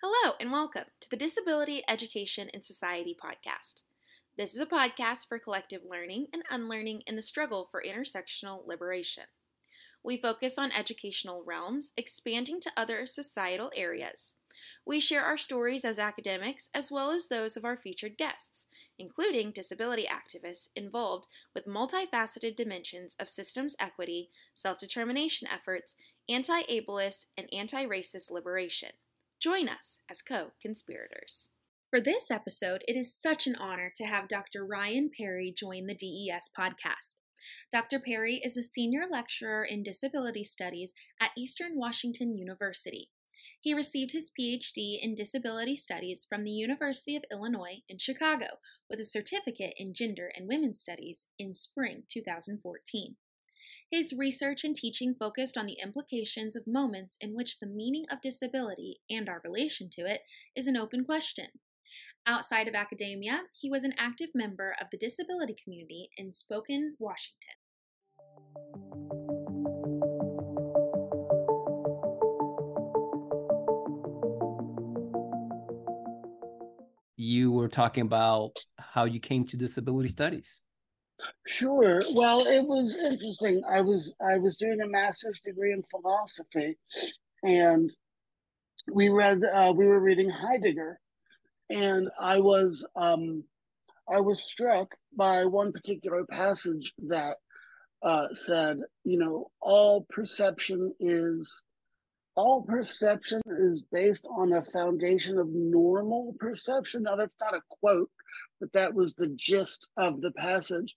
Hello, and welcome to the Disability Education and Society podcast. This is a podcast for collective learning and unlearning in the struggle for intersectional liberation. We focus on educational realms, expanding to other societal areas. We share our stories as academics as well as those of our featured guests, including disability activists involved with multifaceted dimensions of systems equity, self determination efforts, anti ableist, and anti racist liberation. Join us as co conspirators. For this episode, it is such an honor to have Dr. Ryan Parrey join the DES podcast. Dr. Parrey is a senior lecturer in disability studies at Eastern Washington University. He received his PhD in disability studies from the University of Illinois in Chicago with a certificate in gender and women's studies in spring 2014. His research and teaching focused on the implications of moments in which the meaning of disability and our relation to it is an open question. Outside of academia, he was an active member of the disability community in Spokane, Washington. You were talking about how you came to disability studies. Sure. Well, it was interesting. I was I was doing a master's degree in philosophy, and we read uh, we were reading Heidegger, and I was um, I was struck by one particular passage that uh, said, you know, all perception is all perception is based on a foundation of normal perception. Now that's not a quote, but that was the gist of the passage.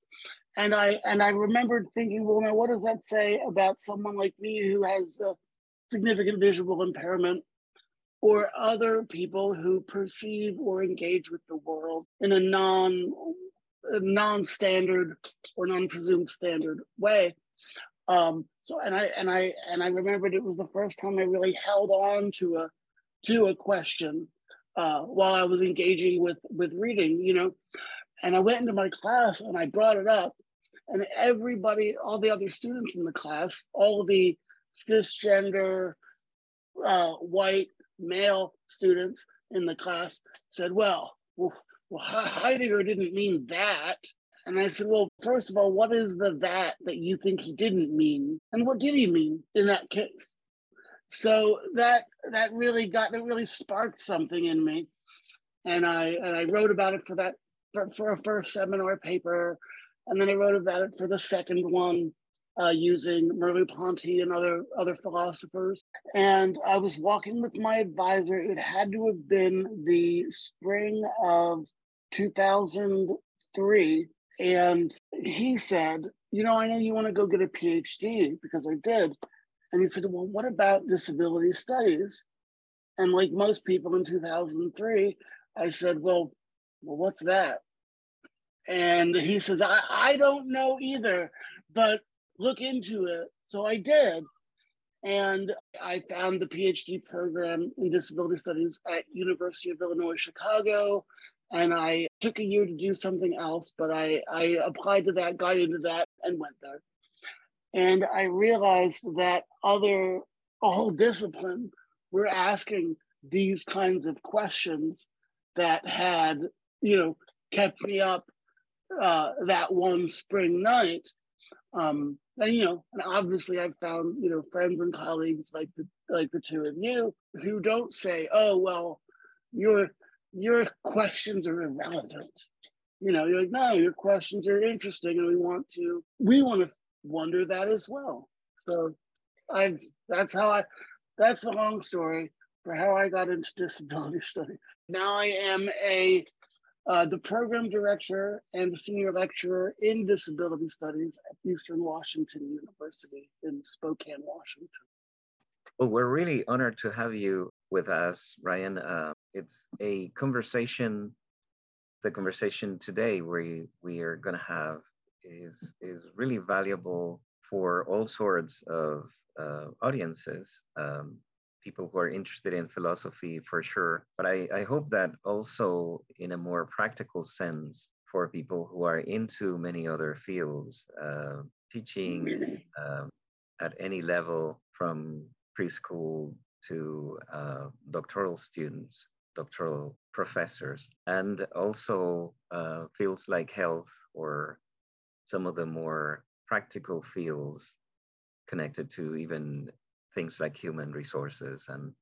And I and I remembered thinking, well, now what does that say about someone like me who has a significant visual impairment, or other people who perceive or engage with the world in a non non-standard or non-presumed standard way? Um, so and I and I and I remembered it was the first time I really held on to a to a question uh, while I was engaging with with reading, you know. And I went into my class and I brought it up, and everybody, all the other students in the class, all the cisgender, uh, white male students in the class said, "Well, well, Heidegger didn't mean that." And I said, Well, first of all, what is the that that you think he didn't mean? And what did he mean in that case? so that that really got that really sparked something in me and i and i wrote about it for that for, for a first seminar paper and then i wrote about it for the second one uh, using merleau-ponty and other other philosophers and i was walking with my advisor it had to have been the spring of 2003 and he said you know i know you want to go get a phd because i did and he said, Well, what about disability studies? And like most people in 2003, I said, Well, well what's that? And he says, I, I don't know either, but look into it. So I did. And I found the PhD program in disability studies at University of Illinois Chicago. And I took a year to do something else, but I, I applied to that, got into that, and went there. And I realized that other, a whole discipline, were asking these kinds of questions that had, you know, kept me up uh, that one spring night. Um, and you know, and obviously I've found, you know, friends and colleagues like the like the two of you who don't say, oh well, your your questions are irrelevant. You know, you're like, no, your questions are interesting and we want to we want to wonder that as well. So I've that's how I that's the long story for how I got into disability studies. Now I am a uh, the program director and the senior lecturer in disability studies at Eastern Washington University in Spokane, Washington. Well, we're really honored to have you with us, Ryan. Uh, it's a conversation. The conversation today we we are going to have is is really valuable for all sorts of uh, audiences. Um, people who are interested in philosophy for sure, but I, I hope that also in a more practical sense for people who are into many other fields, uh, teaching um, at any level from preschool to uh, doctoral students, doctoral professors, and also uh, fields like health or some of the more practical fields connected to even things like human resources and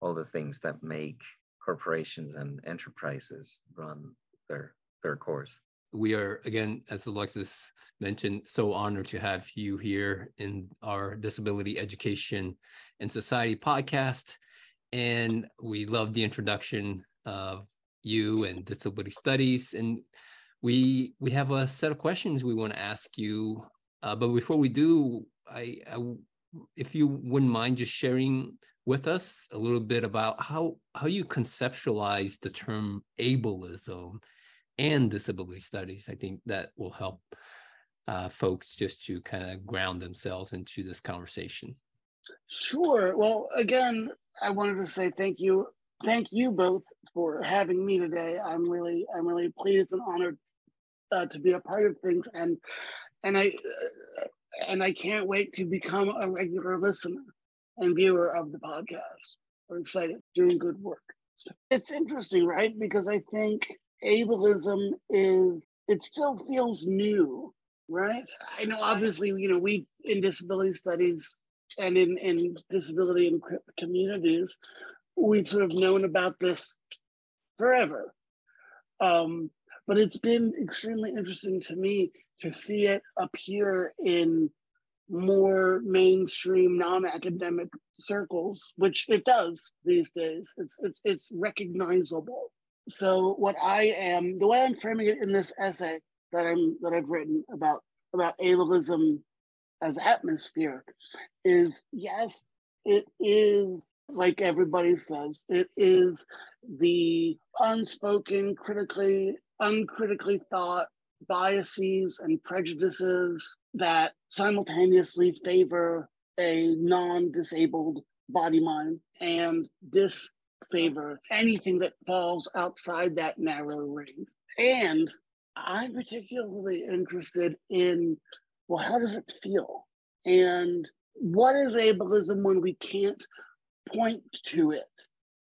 all the things that make corporations and enterprises run their their course. We are again, as Alexis mentioned, so honored to have you here in our Disability Education and Society podcast. And we love the introduction of you and disability studies. And we we have a set of questions we want to ask you. Uh, but before we do, I, I if you wouldn't mind just sharing with us a little bit about how how you conceptualize the term ableism and disability studies. I think that will help uh, folks just to kind of ground themselves into this conversation. Sure. Well, again, I wanted to say thank you, thank you both for having me today. I'm really, I'm really pleased and honored uh, to be a part of things, and and I uh, and I can't wait to become a regular listener and viewer of the podcast. We're excited, doing good work. It's interesting, right? Because I think ableism is, it still feels new, right? I know, obviously, you know, we in disability studies and in, in disability and communities, we've sort of known about this forever. Um, but it's been extremely interesting to me to see it appear in more mainstream non-academic circles which it does these days it's it's it's recognizable so what i am the way i'm framing it in this essay that i'm that i've written about about ableism as atmosphere is yes it is like everybody says it is the unspoken critically uncritically thought biases and prejudices that simultaneously favor a non-disabled body mind and disfavor anything that falls outside that narrow ring. And I'm particularly interested in well, how does it feel? And what is ableism when we can't point to it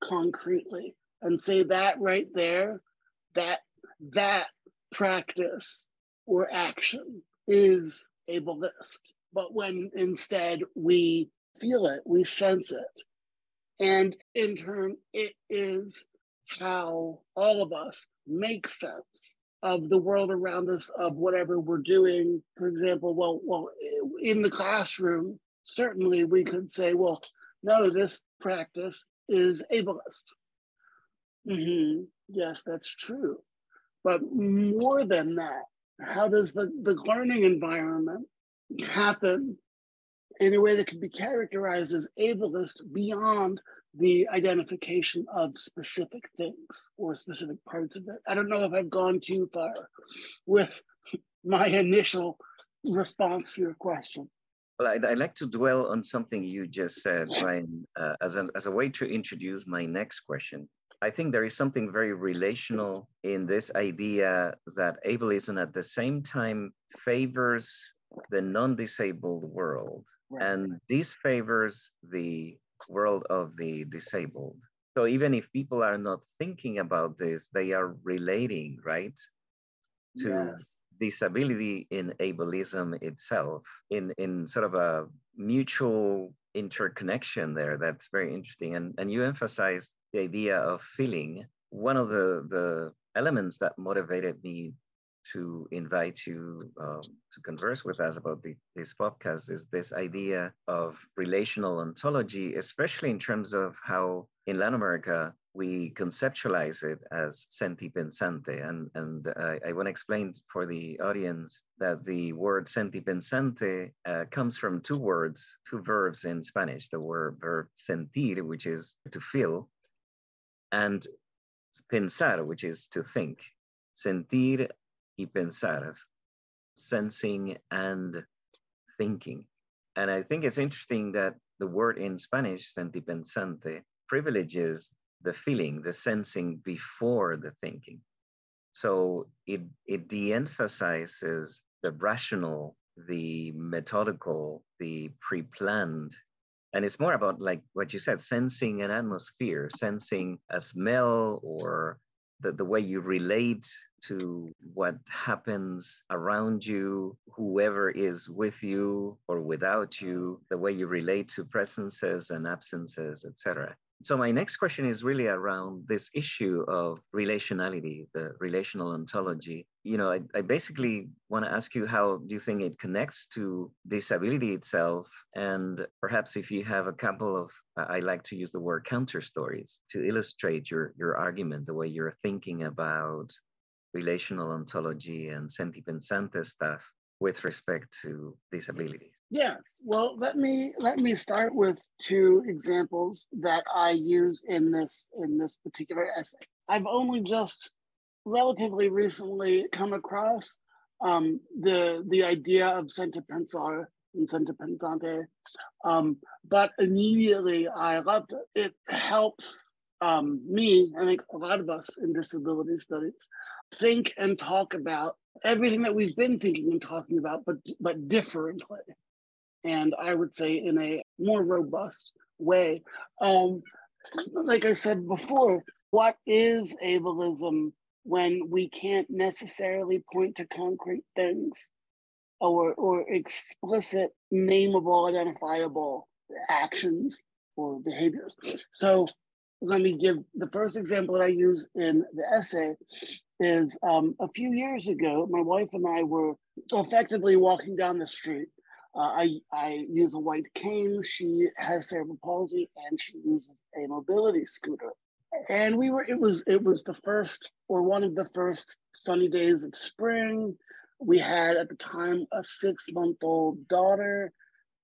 concretely and say that right there, that that practice or action is ableist. But when instead we feel it, we sense it. And in turn, it is how all of us make sense of the world around us, of whatever we're doing. For example, well, well, in the classroom, certainly we could say, well, no, this practice is ableist. Mm-hmm. Yes, that's true. But more than that, how does the, the learning environment happen in a way that can be characterized as ableist beyond the identification of specific things or specific parts of it? I don't know if I've gone too far with my initial response to your question. Well, I'd, I'd, like to dwell on something you just said, Ryan, uh, as, an, as a way to introduce my next question. I think there is something very relational in this idea that ableism at the same time favors the non-disabled world right. and disfavors the world of the disabled. So even if people are not thinking about this, they are relating, right, to yes. disability in ableism itself, in in sort of a mutual interconnection there. That's very interesting. And and you emphasized the idea of feeling, one of the, the elements that motivated me to invite you um, to converse with us about the, this podcast is this idea of relational ontology, especially in terms of how in Latin America we conceptualize it as senti pensante. And, and uh, I want to explain for the audience that the word senti pensante uh, comes from two words, two verbs in Spanish. The word verb sentir, which is to feel, and pensar, which is to think. Sentir y pensar, sensing and thinking. And I think it's interesting that the word in Spanish, sentipensante, privileges the feeling, the sensing before the thinking. So it, it de emphasizes the rational, the methodical, the pre planned and it's more about like what you said sensing an atmosphere sensing a smell or the, the way you relate to what happens around you, whoever is with you or without you, the way you relate to presences and absences, etc. So my next question is really around this issue of relationality, the relational ontology. You know, I, I basically want to ask you how do you think it connects to disability itself? And perhaps if you have a couple of, I like to use the word counter stories to illustrate your, your argument, the way you're thinking about relational ontology and sentipensante stuff with respect to disabilities. Yes. Well, let me let me start with two examples that I use in this in this particular essay. I've only just relatively recently come across um, the the idea of sentipensare and sentipensante, um, but immediately I loved it. It helps um, me, I think a lot of us in disability studies, think and talk about everything that we've been thinking and talking about, but but differently and I would say in a more robust way. Um, like I said before, what is ableism when we can't necessarily point to concrete things or, or explicit, nameable, identifiable actions or behaviors? So let me give the first example that I use in the essay is um, a few years ago, my wife and I were effectively walking down the street uh, I, I use a white cane. She has cerebral palsy and she uses a mobility scooter. And we were, it was, it was the first or one of the first sunny days of spring. We had at the time a six month old daughter.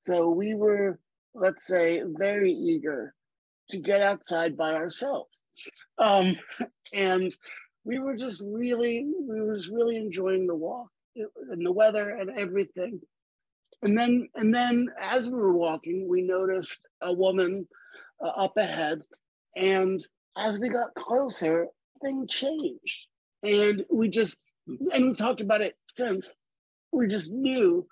So we were, let's say, very eager to get outside by ourselves. Um, and we were just really, we were just really enjoying the walk and the weather and everything and then and then as we were walking we noticed a woman uh, up ahead and as we got closer thing changed. And we just and we talked about it since we just knew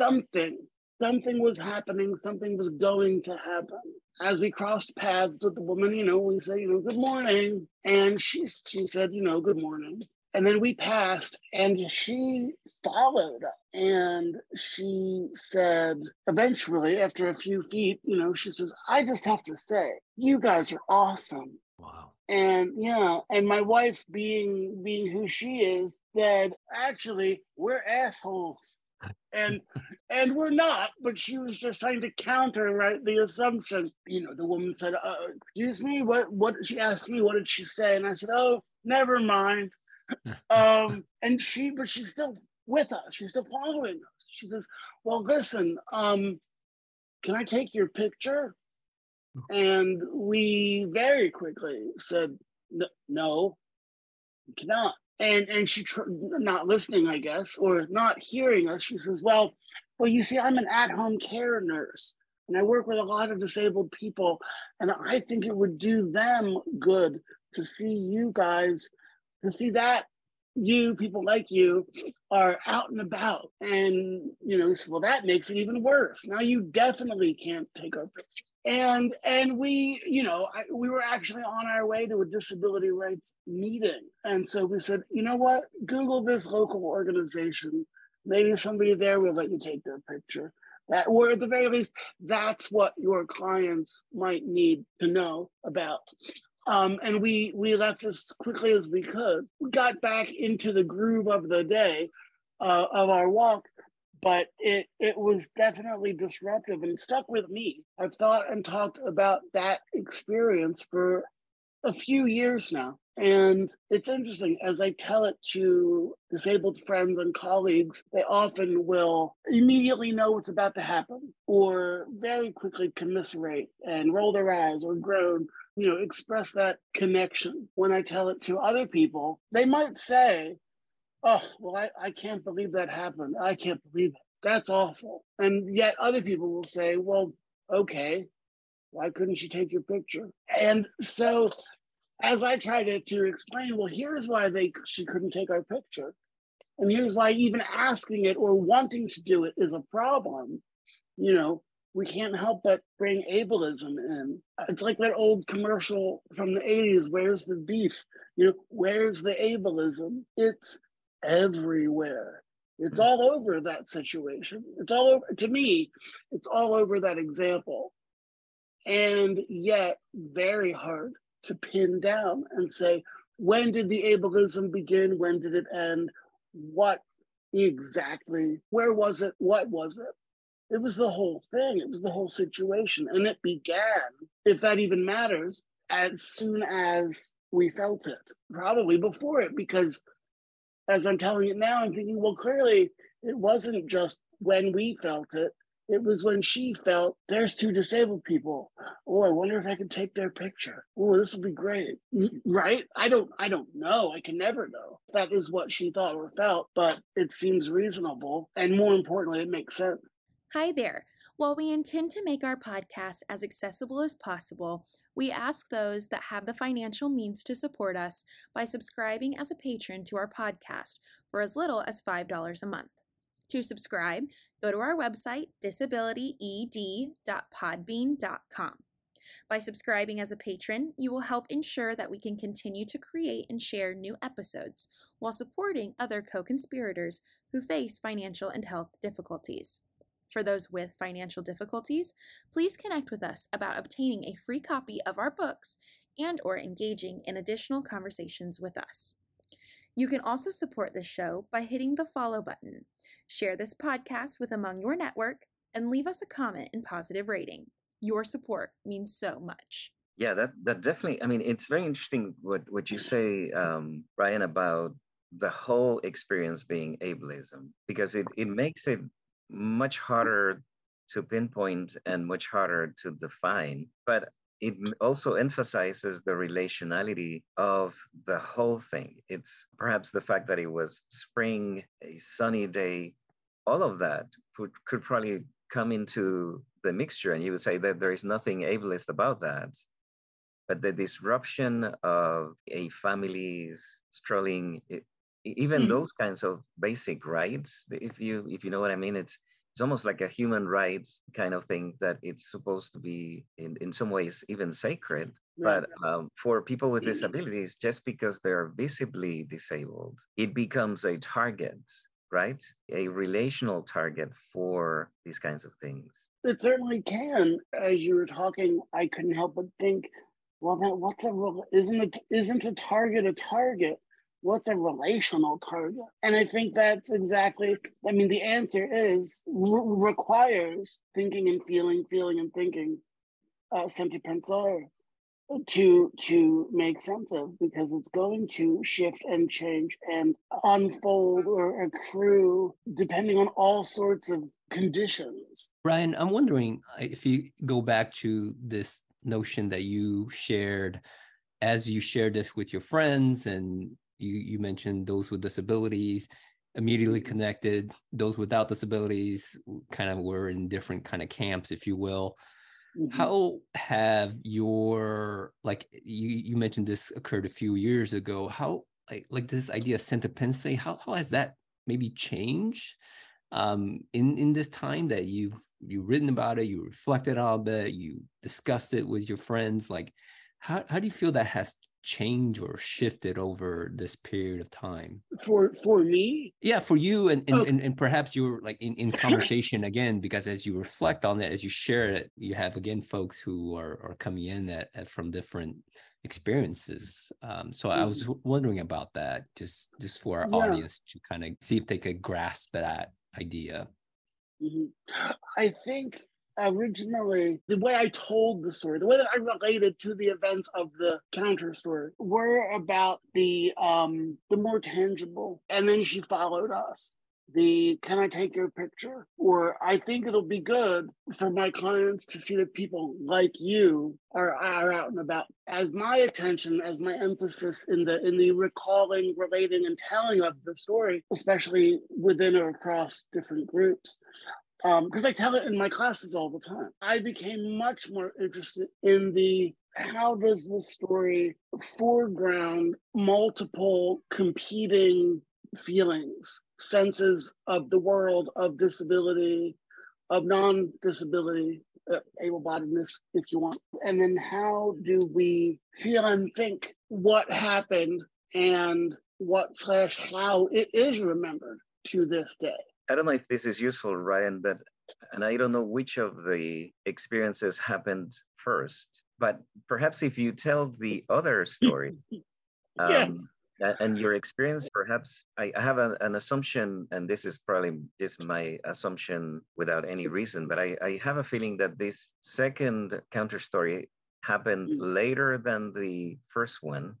something something was happening something was going to happen. As we crossed paths with the woman you know we say you know good morning. And she she said you know good morning and then we passed, and she followed. And she said, eventually, after a few feet, you know, she says, I just have to say, you guys are awesome. Wow. And yeah, and my wife being being who she is, said, actually, we're assholes. and and we're not but she was just trying to counter right the assumption you know the woman said uh, excuse me what what she asked me what did she say and i said oh never mind um, and she, but she's still with us. She's still following us. She says, "Well, listen, um, can I take your picture?" And we very quickly said, "No, you cannot." And and she tr- not listening, I guess, or not hearing us. She says, "Well, well, you see, I'm an at-home care nurse." And I work with a lot of disabled people, and I think it would do them good to see you guys to see that you people like you are out and about. And you know well that makes it even worse. Now you definitely can't take our picture and and we you know I, we were actually on our way to a disability rights meeting. And so we said you know what? Google this local organization. Maybe somebody there will let you take their picture. That or at the very least that's what your clients might need to know about um, and we we left as quickly as we could. We got back into the groove of the day uh, of our walk, but it it was definitely disruptive and stuck with me. I've thought and talked about that experience for a few years now. And it's interesting as I tell it to disabled friends and colleagues, they often will immediately know what's about to happen or very quickly commiserate and roll their eyes or groan you know, express that connection. When I tell it to other people, they might say, Oh, well, I, I can't believe that happened. I can't believe it. That's awful. And yet other people will say, Well, okay, why couldn't you take your picture? And so as I try to, to explain, well, here's why they she couldn't take our picture. And here's why even asking it or wanting to do it is a problem. You know, we can't help but bring ableism in. It's like that old commercial from the 80s where's the beef? You know, where's the ableism? It's everywhere. It's all over that situation. It's all over, to me, it's all over that example. And yet, very hard to pin down and say, when did the ableism begin? When did it end? What exactly? Where was it? What was it? It was the whole thing. It was the whole situation. And it began, if that even matters, as soon as we felt it, probably before it, because as I'm telling it now, I'm thinking, well, clearly it wasn't just when we felt it. It was when she felt there's two disabled people. Oh, I wonder if I can take their picture. Oh, this will be great. Right? I don't I don't know. I can never know. That is what she thought or felt, but it seems reasonable. And more importantly, it makes sense. Hi there. While we intend to make our podcast as accessible as possible, we ask those that have the financial means to support us by subscribing as a patron to our podcast for as little as $5 a month. To subscribe, go to our website, disabilityed.podbean.com. By subscribing as a patron, you will help ensure that we can continue to create and share new episodes while supporting other co conspirators who face financial and health difficulties. For those with financial difficulties, please connect with us about obtaining a free copy of our books and or engaging in additional conversations with us. You can also support this show by hitting the follow button. Share this podcast with among your network and leave us a comment and positive rating. Your support means so much. Yeah, that that definitely. I mean, it's very interesting what what you say, um, Ryan, about the whole experience being ableism because it it makes it much harder to pinpoint and much harder to define. But it also emphasizes the relationality of the whole thing. It's perhaps the fact that it was spring, a sunny day, all of that could, could probably come into the mixture, and you would say that there is nothing ableist about that. But the disruption of a family's strolling, eh, even mm-hmm. those kinds of basic rights, if you if you know what I mean, it's it's almost like a human rights kind of thing that it's supposed to be in, in some ways even sacred but um, for people with disabilities just because they're visibly disabled it becomes a target right? A relational target for these kinds of things. It certainly can. As you were talking i couldn't help but think well then what's a isn't it isn't a target a target what's a relational target? And I think that's exactly, I mean, the answer is re- requires thinking and feeling, feeling and thinking, uh, senti pensare to to make sense of because it's going to shift and change and unfold or accrue depending on all sorts of conditions. Ryan, I'm wondering uh, if you go back to this notion that you shared as you shared this with your friends and you you mentioned those with disabilities immediately mm-hmm. connected those without disabilities kind of were in different kind of camps if you will mm-hmm. how have your like you you mentioned this occurred a few years ago how like like this idea of senti pensare how, how has that maybe changed um in in this time that you've you've written about it you reflected on it you discussed it with your friends like how, how do you feel that has change or shifted over this period of time for for me yeah for you and and, oh. and, and, perhaps you're like in, in conversation again because as you reflect on it as you share it you have again folks who are, are coming in at, at from different experiences um, so i was mm-hmm. wondering about that just just for our yeah. audience to kind of see if they could grasp that idea mm-hmm. i think originally the way I told the story, the way that I related to the events of the counter story were about the um the more tangible. And then she followed us. The can I take your picture? Or I think it'll be good for my clients to see that people like you are, are out and about. As my attention, as my emphasis in the in the recalling, relating, and telling of the story, especially within or across different groups, because um, I tell it in my classes all the time. I became much more interested in the how does the story foreground multiple competing feelings, senses of the world, of disability, of non disability, uh, able-bodiedness, if you want, and then how do we feel and think what happened and what slash how it is remembered to this day. I don't know if this is useful, Ryan, but and I don't know which of the experiences happened first, but perhaps if you tell the other story, um, yes and your experience perhaps i, have a, an assumption and this is probably just my assumption without any reason but I, I have a feeling that this second counter story happened mm. later than the first one.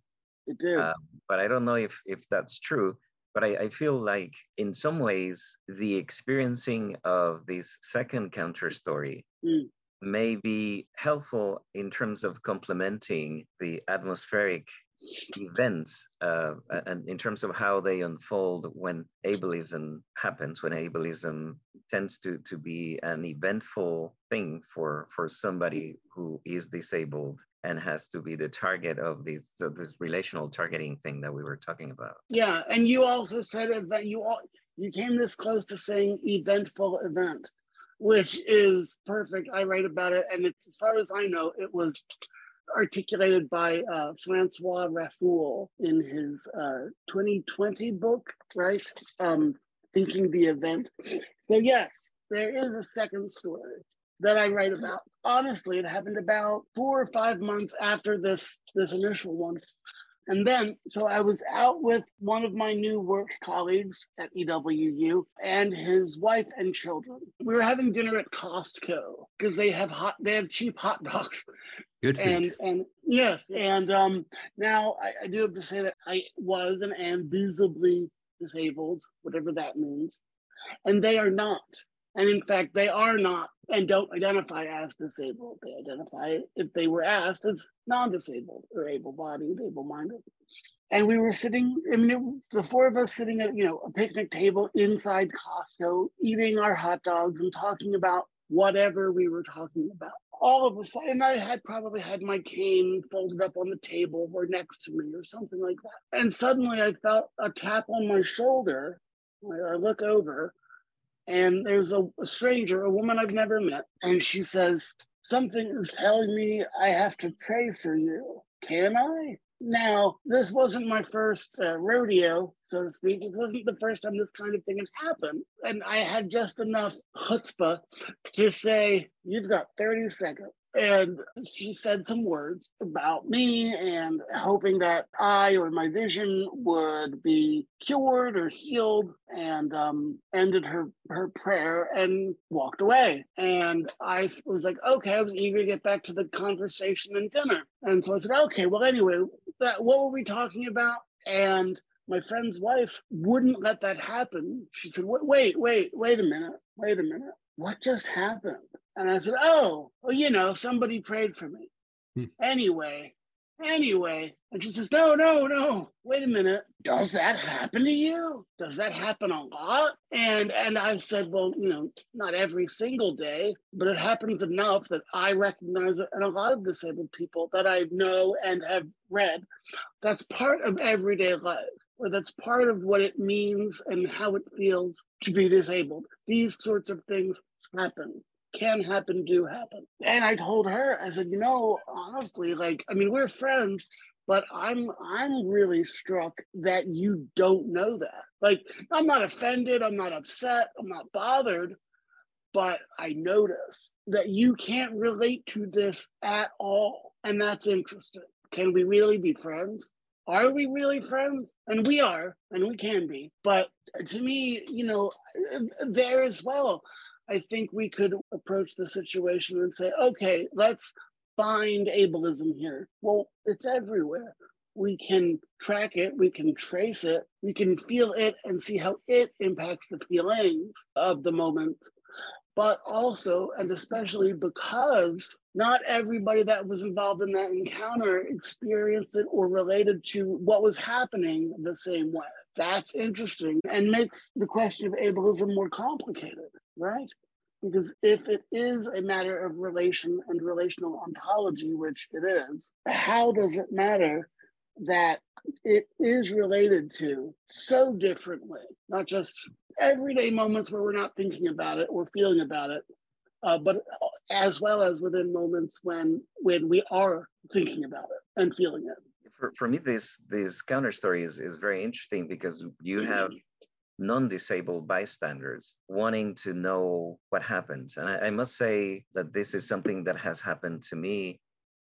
It did. Uh, but i don't know if if that's true but I, I feel like in some ways the experiencing of this second counter story mm. may be helpful in terms of complementing the atmospheric events uh, and in terms of how they unfold when ableism happens when ableism tends to to be an eventful thing for for somebody who is disabled and has to be the target of this so this relational targeting thing that we were talking about yeah and you also said that you all you came this close to saying eventful event which is perfect i write about it and it's, as far as i know it was articulated by uh, Francois Raffoul in his uh, 2020 book, right? Um, Thinking the Event. So, yes, there is a second story that I write about. Honestly, it happened about four or five months after this, this initial one. And then, so I was out with one of my new work colleagues at EWU and his wife and children. We were having dinner at Costco because they have hot, they have cheap hot dogs. Good and you. and yeah, and um, now I, I do have to say that I was and am visibly disabled, whatever that means, and they are not. And in fact, they are not and don't identify as disabled. They identify, if they were asked, as non disabled or able bodied, able minded. And we were sitting, I mean, was the four of us sitting at, you know, a picnic table inside Costco, eating our hot dogs and talking about whatever we were talking about. All of a sudden, and I had probably had my cane folded up on the table or next to me or something like that. And suddenly I felt a tap on my shoulder. I look over and there's a, a stranger, a woman I've never met, and she says, Something is telling me I have to pray for you. Can I? Now, this wasn't my first uh, rodeo, so to speak. It wasn't the first time this kind of thing had happened. And I had just enough chutzpah to say, You've got 30 seconds and she said some words about me and hoping that I or my vision would be cured or healed and um, ended her her prayer and walked away. And I was like, okay, I was eager to get back to the conversation and dinner. And so I said, okay, well, anyway, that what were we talking about? And my friend's wife wouldn't let that happen. She said, wait, wait, wait, wait a minute, wait a minute. What just happened? And I said, Oh, well, you know, somebody prayed for me. Hmm. Anyway, anyway. And she says, No, no, no. Wait a minute. Does that happen to you? Does that happen a lot? And and I said, Well, you know, not every single day, but it happens enough that I recognize it and a lot of disabled people that I know and have read. That's part of everyday life. Or that's part of what it means and how it feels to be disabled. These sorts of things happen can happen, do happen. And I told her, I said, you know, honestly, like, I mean, we're friends, but I'm I'm really struck that you don't know that. Like, I'm not offended, I'm not upset, I'm not bothered, but I notice that you can't relate to this at all. And that's interesting. Can we really be friends? Are we really friends? And we are, and we can be. But to me, you know, there as well, I think we could approach the situation and say, okay, let's find ableism here. Well, it's everywhere. We can track it, we can trace it, we can feel it and see how it impacts the feelings of the moment. But also, and especially because not everybody that was involved in that encounter experienced it or related to what was happening the same way. That's interesting and makes the question of ableism more complicated right? Because if it is a matter of relation and relational ontology, which it is, how does it matter that it is related to so differently, not just everyday moments where we're not thinking about it or feeling about it, uh, but as well as within moments when when we are thinking about it and feeling it. For, for me, this this counter story is, is very interesting because you have non-disabled bystanders wanting to know what happened. And I, I, must say that this is something that has happened to me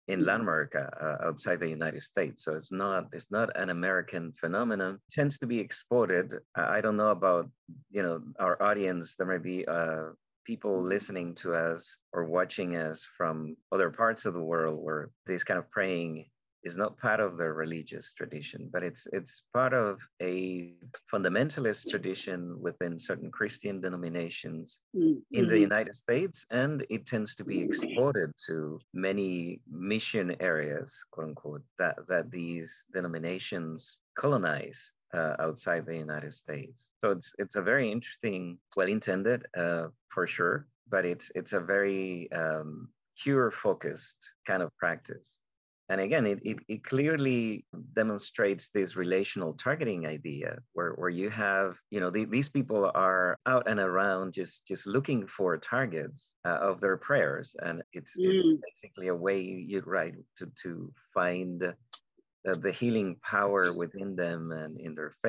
in Latin America, uh, outside the United States. So it's not it's not an American phenomenon. It tends to be exported. I, I don't know about you know our audience. There may be uh, people listening to us or watching us from other parts of the world where this kind of praying is not part of the religious tradition, but it's it's part of a fundamentalist tradition within certain Christian denominations mm-hmm. in the mm-hmm. United States, and it tends to be exported to many mission areas, quote unquote, that that these denominations colonize uh, outside the United States. So it's it's a very interesting, well intended uh, for sure, but it's it's a very um, cure focused kind of practice and again it, it, it, clearly demonstrates this relational targeting idea where, where you have you know the, these people are out and around just just looking for targets uh, of their prayers and it's, mm. it's basically a way you right to, to find uh, the healing power within them and in their faith